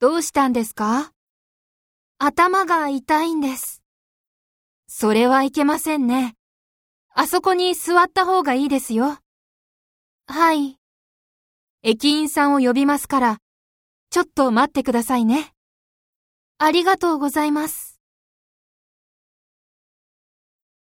どうしたんですか？頭が痛いんです。それはいけませんね。あそこに座った方がいいですよ。はい。駅員さんを呼びますから、ちょっと待ってくださいね。ありがとうございます。